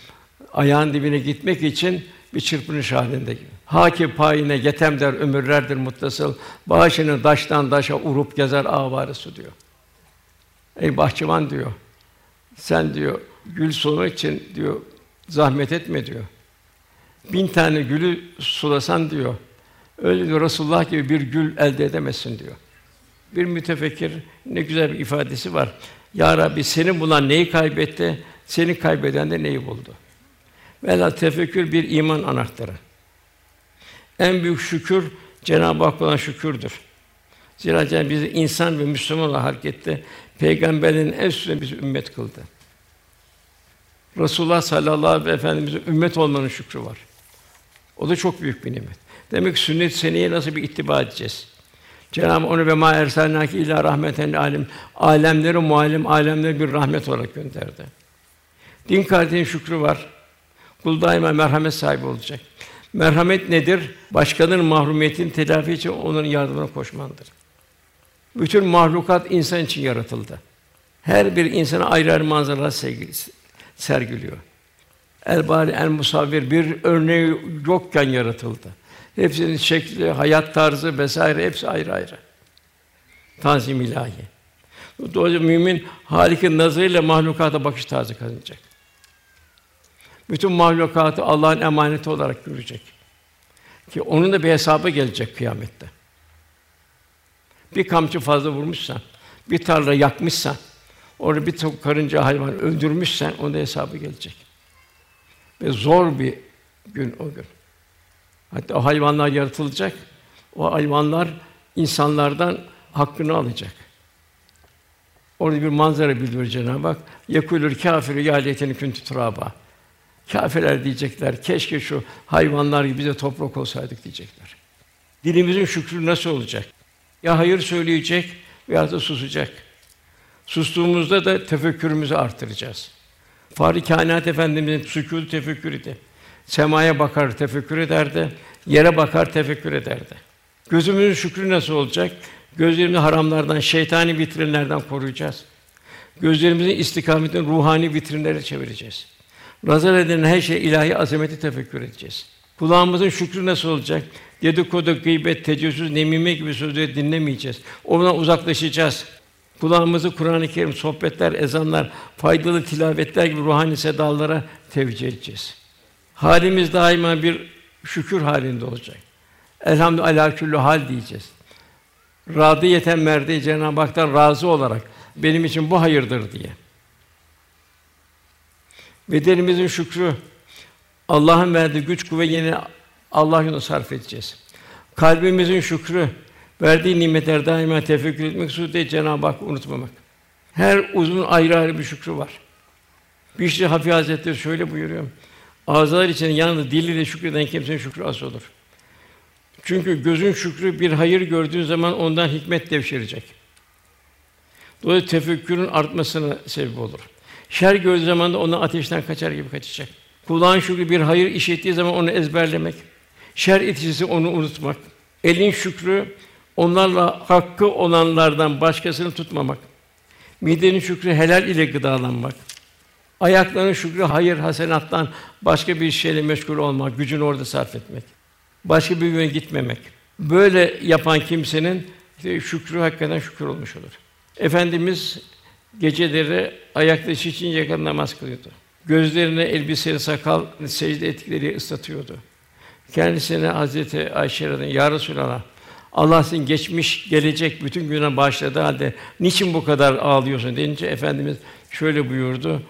ayağın dibine gitmek için bir çırpınış halinde gibi. Haki payine yetem der ömürlerdir muttasıl. Bağışını daştan daşa urup gezer avarı su diyor. Ey bahçıvan diyor. Sen diyor gül sulamak için diyor zahmet etme diyor. Bin tane gülü sulasan diyor. Öyle diyor Resulullah gibi bir gül elde edemezsin diyor. Bir mütefekkir ne güzel bir ifadesi var. Ya Rabbi seni bulan neyi kaybetti? Seni kaybeden de neyi buldu? Vela tefekkür bir iman anahtarı. En büyük şükür Cenab-ı Hak olan şükürdür. Zira Cenab-ı bizi insan ve Müslüman olarak harekette peygamberin en üstüne bizi ümmet kıldı. Resulullah sallallahu aleyhi ve efendimizin ümmet olmanın şükrü var. O da çok büyük bir nimet. Demek ki sünnet seneye nasıl bir ittiba edeceğiz? Cenab-ı onu ve ma ersalnaki ila rahmeten alim alemleri muallim alemleri bir rahmet olarak gönderdi. Din kardeşin şükrü var. Kul daima merhamet sahibi olacak. Merhamet nedir? Başkalarının mahrumiyetini telafi için onun yardımına koşmandır. Bütün mahlukat insan için yaratıldı. Her bir insana ayrı ayrı manzaralar sergiliyor. El bari el musavvir bir örneği yokken yaratıldı. Hepsinin şekli, hayat tarzı vesaire hepsi ayrı ayrı. Tanzim ilahi. Dolayısıyla mümin Halik'in nazarıyla mahlukata bakış tarzı kazanacak. Bütün mahlukatı Allah'ın emaneti olarak görecek. Ki onun da bir hesabı gelecek kıyamette. Bir kamçı fazla vurmuşsan, bir tarla yakmışsan, orada bir çok karınca hayvan öldürmüşsen onun da hesabı gelecek. Ve zor bir gün o gün. Hatta o hayvanlar yaratılacak. O hayvanlar insanlardan hakkını alacak. Orada bir manzara bildiriyor Cenab-ı Hak. Yekulür kâfiru ya leyteni kuntu turaba. Kâfirler diyecekler, keşke şu hayvanlar gibi bize toprak olsaydık diyecekler. Dilimizin şükrü nasıl olacak? Ya hayır söyleyecek veya da susacak. Sustuğumuzda da tefekkürümüzü artıracağız. Fahri Kainat Efendimizin sükût tefekkür idi. Semaya bakar tefekkür ederdi, yere bakar tefekkür ederdi. Gözümüzün şükrü nasıl olacak? Gözlerimizi haramlardan, şeytani vitrinlerden koruyacağız. Gözlerimizin istikametini ruhani vitrinlere çevireceğiz. Nazar edilen her şey ilahi azameti tefekkür edeceğiz. Kulağımızın şükrü nasıl olacak? Dedikodu, gıybet, tecessüs, nemime gibi sözleri dinlemeyeceğiz. Ondan uzaklaşacağız. Kulağımızı Kur'an-ı Kerim, sohbetler, ezanlar, faydalı tilavetler gibi ruhani sedalara tevcih edeceğiz. Halimiz daima bir şükür halinde olacak. Elhamdülillah küllü hal diyeceğiz. Radiyeten merdi Cenab-ı Hak'tan razı olarak benim için bu hayırdır diye. Bedenimizin şükrü Allah'ın verdiği güç kuvvet yine Allah yolunda sarf edeceğiz. Kalbimizin şükrü Verdiği nimetler daima tefekkür etmek suretiyle Cenab-ı Hak unutmamak. Her uzun ayrı ayrı bir şükrü var. Bişri Hafi Hazretleri şöyle buyuruyor. Ağızlar için yalnız diliyle şükreden kimsenin şükrü az olur. Çünkü gözün şükrü bir hayır gördüğün zaman ondan hikmet devşirecek. Dolayısıyla tefekkürün artmasına sebep olur. Şer gördüğü zaman da ondan ateşten kaçar gibi kaçacak. Kulağın şükrü bir hayır işittiği zaman onu ezberlemek. Şer etkisi onu unutmak. Elin şükrü onlarla hakkı olanlardan başkasını tutmamak. Midenin şükrü helal ile gıdalanmak. Ayakların şükrü hayır hasenattan başka bir şeyle meşgul olmak, gücünü orada sarf etmek. Başka bir yöne gitmemek. Böyle yapan kimsenin işte şükrü hakikaten şükür olmuş olur. Efendimiz geceleri ayakta şişince yakın namaz kılıyordu. Gözlerine elbiseli sakal secde ettikleri ıslatıyordu. Kendisine Hazreti Ayşe radıyallahu "Ya Resulallah, Allah senin geçmiş, gelecek bütün günah bağışladığı halde niçin bu kadar ağlıyorsun?" deyince efendimiz şöyle buyurdu: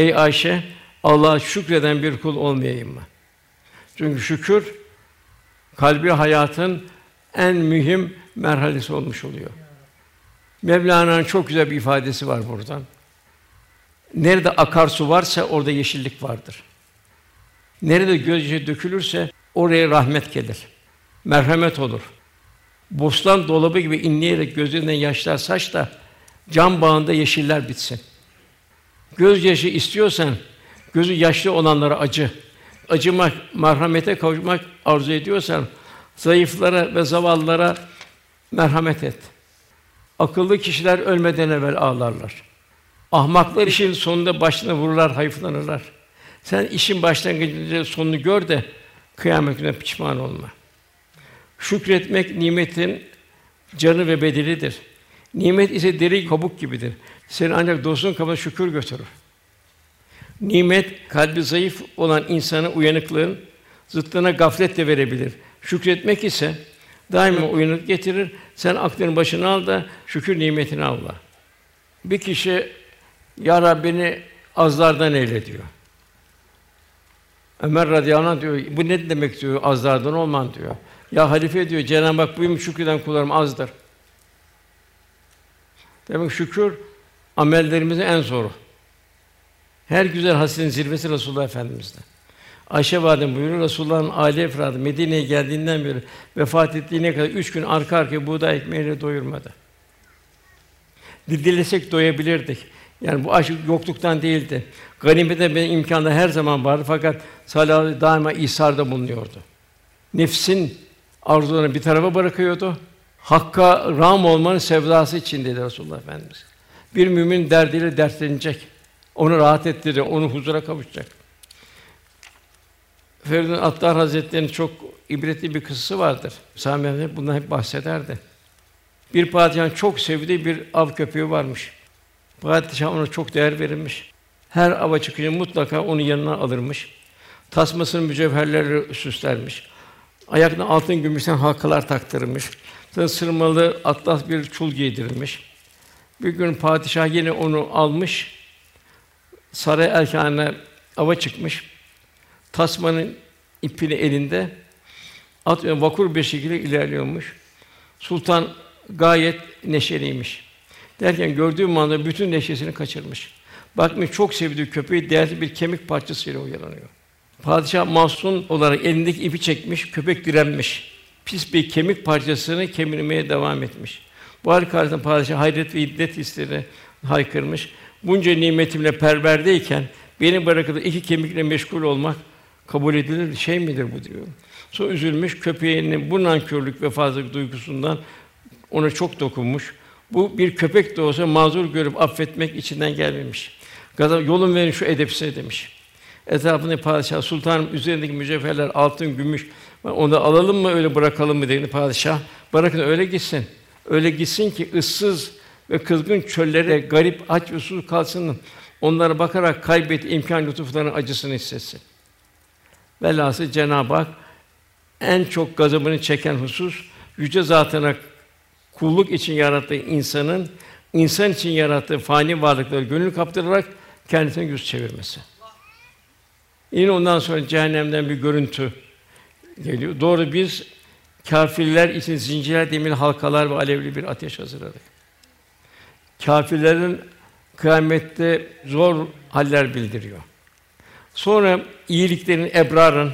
"Ey Ayşe, Allah'a şükreden bir kul olmayayım mı?" Çünkü şükür kalbi hayatın en mühim merhalesi olmuş oluyor. Mevlana'nın çok güzel bir ifadesi var buradan. Nerede akarsu varsa orada yeşillik vardır. Nerede gözyaşı dökülürse oraya rahmet gelir. Merhamet olur. Bostan dolabı gibi inleyerek gözlerinden yaşlar saç da cam bağında yeşiller bitsin. Gözyaşı istiyorsan gözü yaşlı olanlara acı. Acımak, merhamete kavuşmak arzu ediyorsan zayıflara ve zavallılara merhamet et. Akıllı kişiler ölmeden evvel ağlarlar. Ahmaklar işin sonunda başına vururlar, hayıflanırlar. Sen işin başlangıcında sonunu gör de kıyamet gününe pişman olma. Şükretmek nimetin canı ve bedelidir. Nimet ise deri kabuk gibidir. Seni ancak dostun kabına şükür götürür. Nimet kalbi zayıf olan insana uyanıklığın zıttına gaflet de verebilir. Şükretmek ise daima uyanık getirir. Sen aklını başına al da şükür nimetini avla. Bir kişi ya Rabbini azlardan eyle diyor. Ömer radıyallahu anh diyor, bu ne demek diyor, azlardan olman diyor. Ya halife diyor, Cenab-ı Hak buyum şükreden kullarım azdır. Demek şükür amellerimizin en zoru. Her güzel hasletin zirvesi Resulullah Efendimiz'den. Ayşe validem buyuruyor Resulullah'ın aile efradı Medine'ye geldiğinden beri vefat ettiğine kadar üç gün arka arkaya buğday ekmeğiyle doyurmadı. Dilesek doyabilirdik. Yani bu aşk yokluktan değildi. Ganimete bir imkanda her zaman vardı fakat sallallahu daima isarda bulunuyordu. Nefsin arzularını bir tarafa bırakıyordu. Hakka ram olmanın sevdası içindeydi Resulullah Efendimiz. Bir mümin derdiyle dertlenecek. Onu rahat ettirecek, onu huzura kavuşacak. Feridun Attar Hazretleri'nin çok ibretli bir kıssası vardır. Sami Efendi bundan hep bahsederdi. Bir padişahın çok sevdiği bir av köpeği varmış. Padişah ona çok değer verilmiş. Her ava çıkınca mutlaka onu yanına alırmış. Tasmasını mücevherlerle süslermiş. Ayaklarına altın gümüşten halkalar taktırmış. Sırmalı atlas bir çul giydirilmiş. Bir gün padişah yine onu almış. Saray erkanına ava çıkmış. Tasmanın ipini elinde at vakur bir şekilde ilerliyormuş. Sultan gayet neşeliymiş. Derken gördüğü manada bütün neşesini kaçırmış. Bakmış çok sevdiği köpeği değerli bir kemik parçasıyla uyanıyor. Padişah mahzun olarak elindeki ipi çekmiş, köpek direnmiş. Pis bir kemik parçasını kemirmeye devam etmiş. Bu hal karşısında padişah hayret ve iddet hisleri haykırmış. Bunca nimetimle perverdeyken beni bırakıp iki kemikle meşgul olmak kabul edilir şey midir bu diyor. Sonra üzülmüş köpeğinin bu nankörlük ve fazla duygusundan ona çok dokunmuş. Bu bir köpek de olsa mazur görüp affetmek içinden gelmemiş. Gazap yolun verin şu edepsize demiş. Etrafında padişah sultanım üzerindeki mücevherler altın, gümüş onu alalım mı öyle bırakalım mı dedi padişah. Bırakın öyle gitsin. Öyle gitsin ki ıssız ve kızgın çöllere garip aç ve susuz kalsın. Onlara bakarak kaybet imkan lütuflarının acısını hissetsin. Velhâsıl Cenab-ı Hak en çok gazabını çeken husus yüce zatına kulluk için yarattığı insanın insan için yarattığı fani varlıkları gönül kaptırarak kendisine yüz çevirmesi. Yine ondan sonra cehennemden bir görüntü geliyor. Doğru biz Kâfirler için zincirler demir halkalar ve alevli bir ateş hazırladık. Kâfirlerin kıyamette zor haller bildiriyor. Sonra iyiliklerin, ebrarın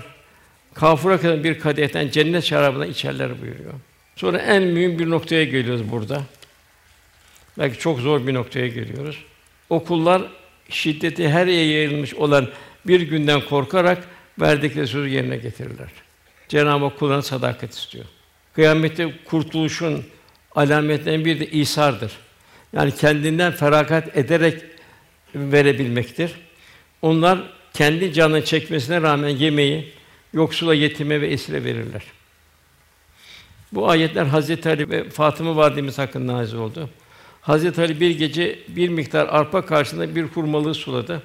kafura kadar bir kadehten cennet şarabından içerler buyuruyor. Sonra en mühim bir noktaya geliyoruz burada. Belki çok zor bir noktaya geliyoruz. Okullar şiddeti her yere yayılmış olan bir günden korkarak verdikleri sözü yerine getirirler. Cenab-ı Hak kullarına sadakat istiyor. Kıyamette kurtuluşun alametlerinden bir de İsa'dır. Yani kendinden feragat ederek verebilmektir. Onlar kendi canını çekmesine rağmen yemeği yoksula, yetime ve esire verirler. Bu ayetler Hazreti Ali ve Fatıma validemiz hakkında nazil oldu. Hazreti Ali bir gece bir miktar arpa karşısında bir hurmalığı suladı.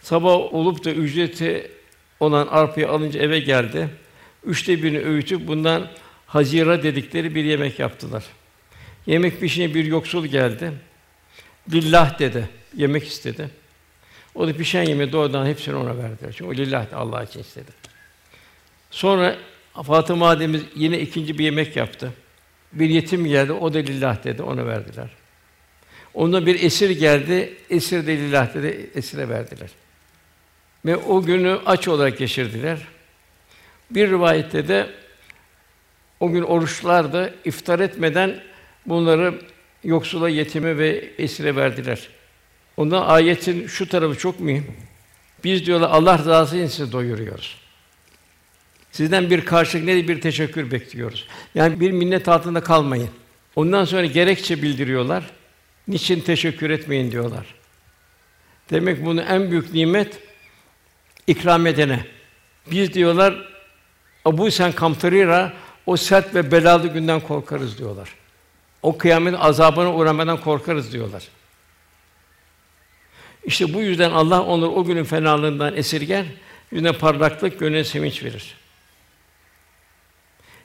Sabah olup da ücreti olan arpayı alınca eve geldi. Üçte birini öğütüp bundan hazira dedikleri bir yemek yaptılar. Yemek pişince bir yoksul geldi. Lillah dedi. Yemek istedi. O da pişen yemeği doğrudan hepsini ona verdi. Çünkü o lillah Allah için istedi. Sonra Fatıma Validemiz yine ikinci bir yemek yaptı. Bir yetim geldi, o da lillah dedi, ona verdiler. Onda bir esir geldi, esir de lillah dedi, esire verdiler. Ve o günü aç olarak geçirdiler. Bir rivayette de o gün oruçlardı, iftar etmeden bunları yoksula, yetime ve esire verdiler. Ondan ayetin şu tarafı çok mühim. Biz diyorlar Allah rızası için sizi doyuruyoruz. Sizden bir karşılık ne bir teşekkür bekliyoruz. Yani bir minnet altında kalmayın. Ondan sonra gerekçe bildiriyorlar. Niçin teşekkür etmeyin diyorlar. Demek bunu en büyük nimet ikram edene. Biz diyorlar Abu Sen Kamtarira o sert ve belalı günden korkarız diyorlar. O kıyamet azabına uğramadan korkarız diyorlar. İşte bu yüzden Allah onları o günün fenalığından esirger, yüzüne parlaklık, gönlüne sevinç verir.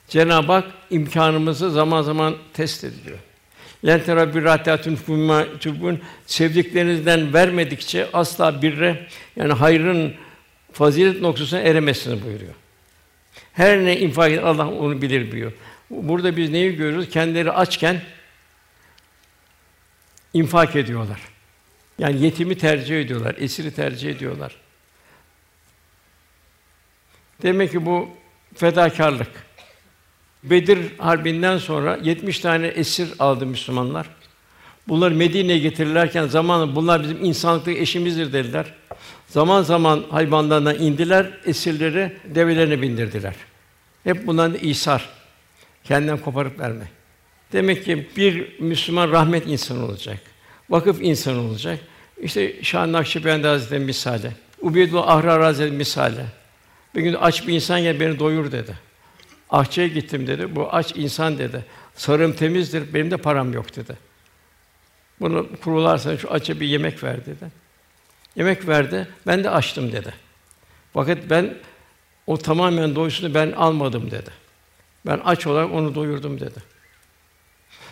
Cenab-ı Hak imkanımızı zaman zaman test ediyor. Len tera birratatun fumma tubun sevdiklerinizden vermedikçe asla birre yani hayrın fazilet noktasına eremezsiniz buyuruyor. Her ne infak eder Allah onu bilir diyor. Burada biz neyi görüyoruz? Kendileri açken infak ediyorlar. Yani yetimi tercih ediyorlar, esiri tercih ediyorlar. Demek ki bu fedakarlık. Bedir Harbi'nden sonra 70 tane esir aldı Müslümanlar. Bunlar Medine'ye getirirlerken zamanla bunlar bizim insanlıktaki eşimizdir dediler. Zaman zaman hayvanlardan indiler, esirleri develerine bindirdiler. Hep bundan da İsar. Kendinden koparıp verme. Demek ki bir Müslüman rahmet insanı olacak. Vakıf insanı olacak. İşte Şah Nakşibendi Hazretleri misali. Ubeydullah Ahrar Hazretleri misali. Bir gün aç bir insan gel beni doyur dedi. Ahçıya gittim dedi. Bu aç insan dedi. Sarım temizdir. Benim de param yok dedi. Bunu kurularsan şu açı bir yemek ver dedi. Yemek verdi. Ben de açtım dedi. Fakat ben o tamamen doyusunu ben almadım dedi. Ben aç olarak onu doyurdum dedi.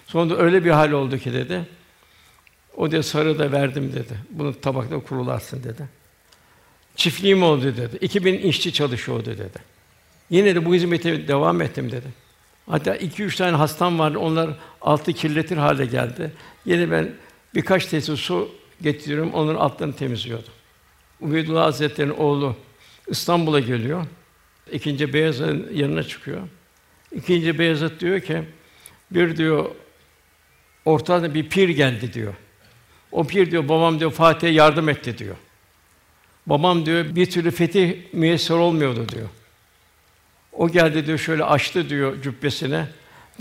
Sonra öyle bir hal oldu ki dedi. O da sarı da verdim dedi. Bunu tabakta kurularsın dedi. Çiftliğim oldu dedi. 2000 işçi çalışıyordu dedi. Yine de bu hizmete devam ettim dedi. Hatta iki üç tane hastam vardı. Onlar altı kirletir hale geldi. Yine ben birkaç tesis su getiriyorum. Onların altlarını temizliyordum. Ubeydullah Hazretleri'nin oğlu İstanbul'a geliyor. İkinci Beyazıt'ın yanına çıkıyor. İkinci Beyazıt diyor ki, bir diyor ortada bir pir geldi diyor. O pir diyor babam diyor Fatih'e yardım etti diyor. Babam diyor bir türlü fetih müyesser olmuyordu diyor. O geldi diyor şöyle açtı diyor cübbesine.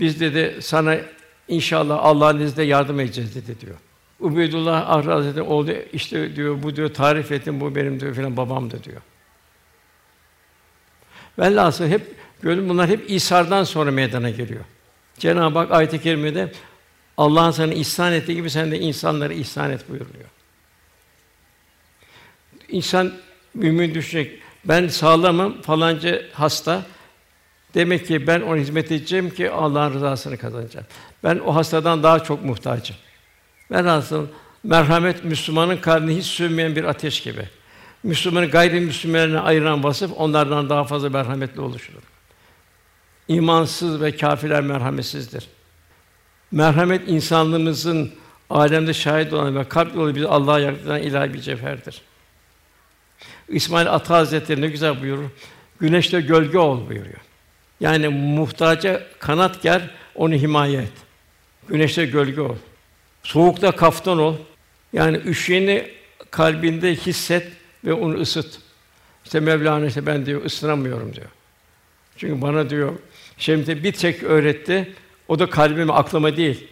Biz dedi sana inşallah Allah'ın izniyle yardım edeceğiz dedi diyor. Ubeydullah Ahra Hazretleri oldu işte diyor bu diyor tarif ettim bu benim diyor filan babamdı diyor. Velhasıl hep gördüm bunlar hep İsa'dan sonra meydana geliyor. Cenab-ı Hak ayet-i kerimede Allah'ın sana ihsan ettiği gibi sen de insanlara ihsan et buyuruyor. İnsan mümin düşecek. Ben sağlamım, falanca hasta. Demek ki ben ona hizmet edeceğim ki Allah'ın rızasını kazanacağım. Ben o hastadan daha çok muhtacım. Ben aslında merhamet Müslümanın kalbini hiç sönmeyen bir ateş gibi. Müslümanı gayrimüslimlerine ayıran vasıf onlardan daha fazla merhametli oluşudur. imansız ve kâfirler merhametsizdir. Merhamet insanlığımızın alemde şahit olan ve kalp yolu bizi Allah'a yaklaştıran ilahi bir cevherdir. İsmail Ata Hazretleri ne güzel buyurur. Güneşte gölge ol buyuruyor. Yani muhtaca kanat ger, onu himaye et. Güneşte gölge ol. Soğukta kaftan ol. Yani üşüyeni kalbinde hisset ve onu ısıt. İşte Mevlana işte ben diyor ısınamıyorum diyor. Çünkü bana diyor Şemte bir tek öğretti. O da kalbime, aklıma değil.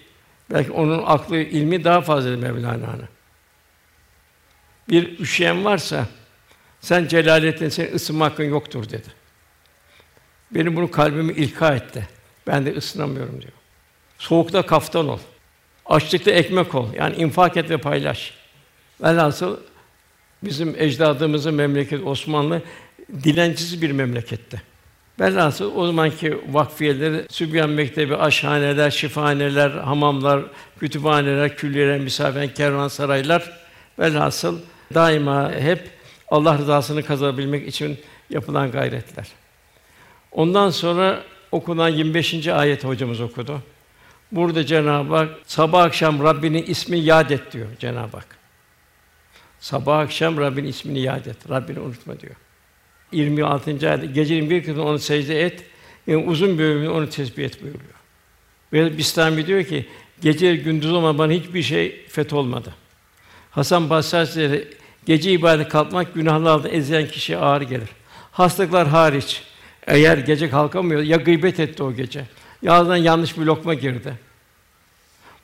Belki onun aklı, ilmi daha fazla Mevlana'nın. Bir üşüyen varsa sen Celaleddin senin ısınma hakkın yoktur dedi. Benim bunu kalbimi ilka etti. Ben de ısınamıyorum diyor. Soğukta kaftan ol. Açlıkta ekmek ol. Yani infak et ve paylaş. Velhasıl bizim ecdadımızın memleket Osmanlı dilencisiz bir memleketti. Velhasıl o zamanki vakfiyeleri Sübyan Mektebi, aşhaneler, şifahaneler, hamamlar, kütüphaneler, külliyeler, misafir kervansaraylar velhasıl daima hep Allah rızasını kazanabilmek için yapılan gayretler. Ondan sonra okunan 25. ayet hocamız okudu. Burada Cenab-ı Hak sabah akşam Rabbinin ismini yad et diyor Cenab-ı Hak. Sabah akşam Rabbinin ismini yad et. Rabbini unutma diyor. 26. ayet gecenin bir kısmını onu secde et. Yani uzun bir ömrünü onu tesbih et buyuruyor. Ve Bistami diyor ki gece gündüz olmadan bana hiçbir şey feth olmadı. Hasan Basri gece ibadet kalkmak günahlardan ezilen kişiye ağır gelir. Hastalıklar hariç eğer gece kalkamıyor ya gıybet etti o gece. Ya ağzından yanlış bir lokma girdi.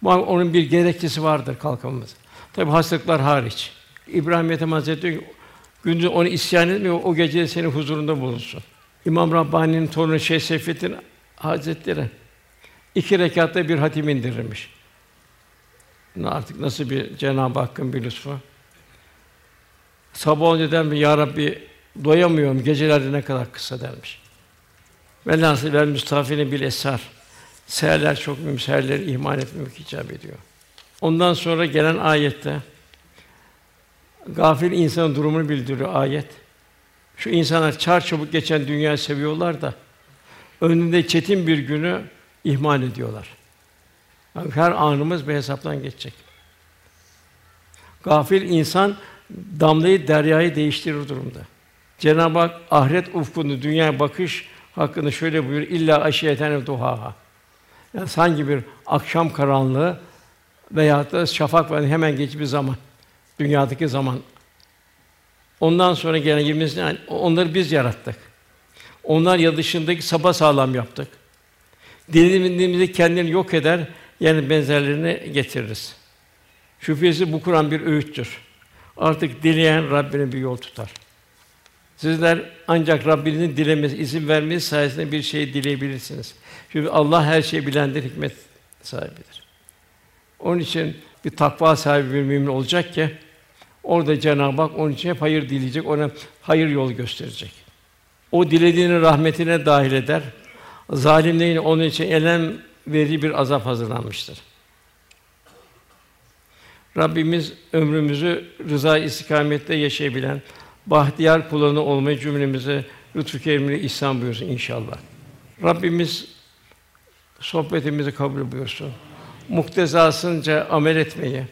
Bu onun bir gerekçesi vardır kalkamamız. Tabi hastalıklar hariç. İbrahim Ethem Hazretleri diyor ki, gündüz onu isyan etmiyor, o gece senin huzurunda bulunsun. İmam Rabbani'nin torunu Şeyh Seyfettin Hazretleri iki rekatta bir hatim indirirmiş. Artık nasıl bir Cenab-ı Hakk'ın bir lütfu. Sabah olunca dermiş, Ya Rabbi doyamıyorum, gecelerde ne kadar kısa dermiş. Velhâsıl vel müstafine bil esar. Seherler çok mühim, seherleri ihmal etmemek icap ediyor. Ondan sonra gelen ayette gafil insanın durumunu bildiriyor ayet. Şu insanlar çar çabuk geçen dünyayı seviyorlar da önünde çetin bir günü ihmal ediyorlar. Yani her anımız bir hesaptan geçecek. Gafil insan damlayı deryayı değiştirir durumda. Cenab-ı Hak ahiret ufkunu, dünyaya bakış hakkında şöyle buyur: İlla aşiyeten duhaha. Yani sanki bir akşam karanlığı veya da şafak var hemen geç bir zaman. Dünyadaki zaman. Ondan sonra gelen 20 yani onları biz yarattık. Onlar ya dışındaki sapa sağlam yaptık. Dilediğimizde kendini yok eder, yani benzerlerini getiririz. Şüphesiz bu Kur'an bir öğüttür. Artık dileyen Rabbine bir yol tutar. Sizler ancak Rabbinizin dilemesi, izin vermesi sayesinde bir şey dileyebilirsiniz. Çünkü Allah her şeyi bilendir, hikmet sahibidir. Onun için bir takva sahibi bir mümin olacak ki orada Cenab-ı Hak onun için hep hayır dileyecek, ona hayır yolu gösterecek. O dilediğini rahmetine dahil eder. Zalimlerin onun için elem verici bir azap hazırlanmıştır. Rabbimiz ömrümüzü rıza istikamette yaşayabilen bahtiyar kullarını olmayı cümlemize lütfü kerimle ihsan buyursun inşallah. Rabbimiz sohbetimizi kabul buyursun. Muktezasınca amel etmeyi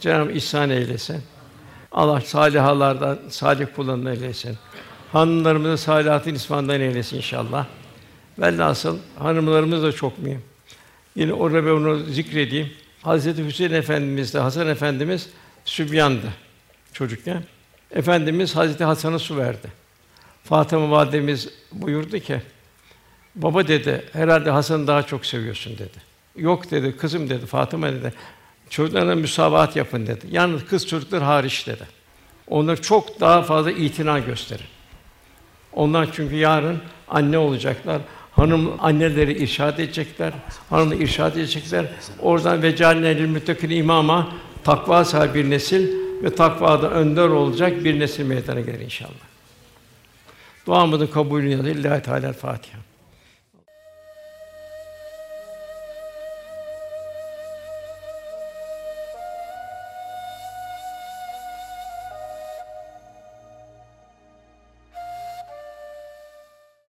Cenab-ı ihsan eylesin. Allah salihalardan salih kullarından eylesin. Hanımlarımızı salihatın ismandan eylesin inşallah. Velhasıl hanımlarımız da çok mühim. Yine orada ben onu zikredeyim. Hazreti Hüseyin Efendimiz de Hasan Efendimiz sübyandı çocukken. Efendimiz Hazreti Hasan'a su verdi. Fatıma validemiz buyurdu ki, baba dedi, herhalde Hasan'ı daha çok seviyorsun dedi. Yok dedi, kızım dedi, Fatıma dedi, çocuklarına müsabahat yapın dedi. Yalnız kız çocuklar hariç dedi. Onlar çok daha fazla itina gösterin. Onlar çünkü yarın anne olacaklar. Hanım anneleri irşad edecekler. Hanımı irşad edecekler. Oradan ve cealne müttakil imama takva sahibi bir nesil ve takvada önder olacak bir nesil meydana gelir inşallah. Duamızın kabulü Lillahi Teala Fatiha.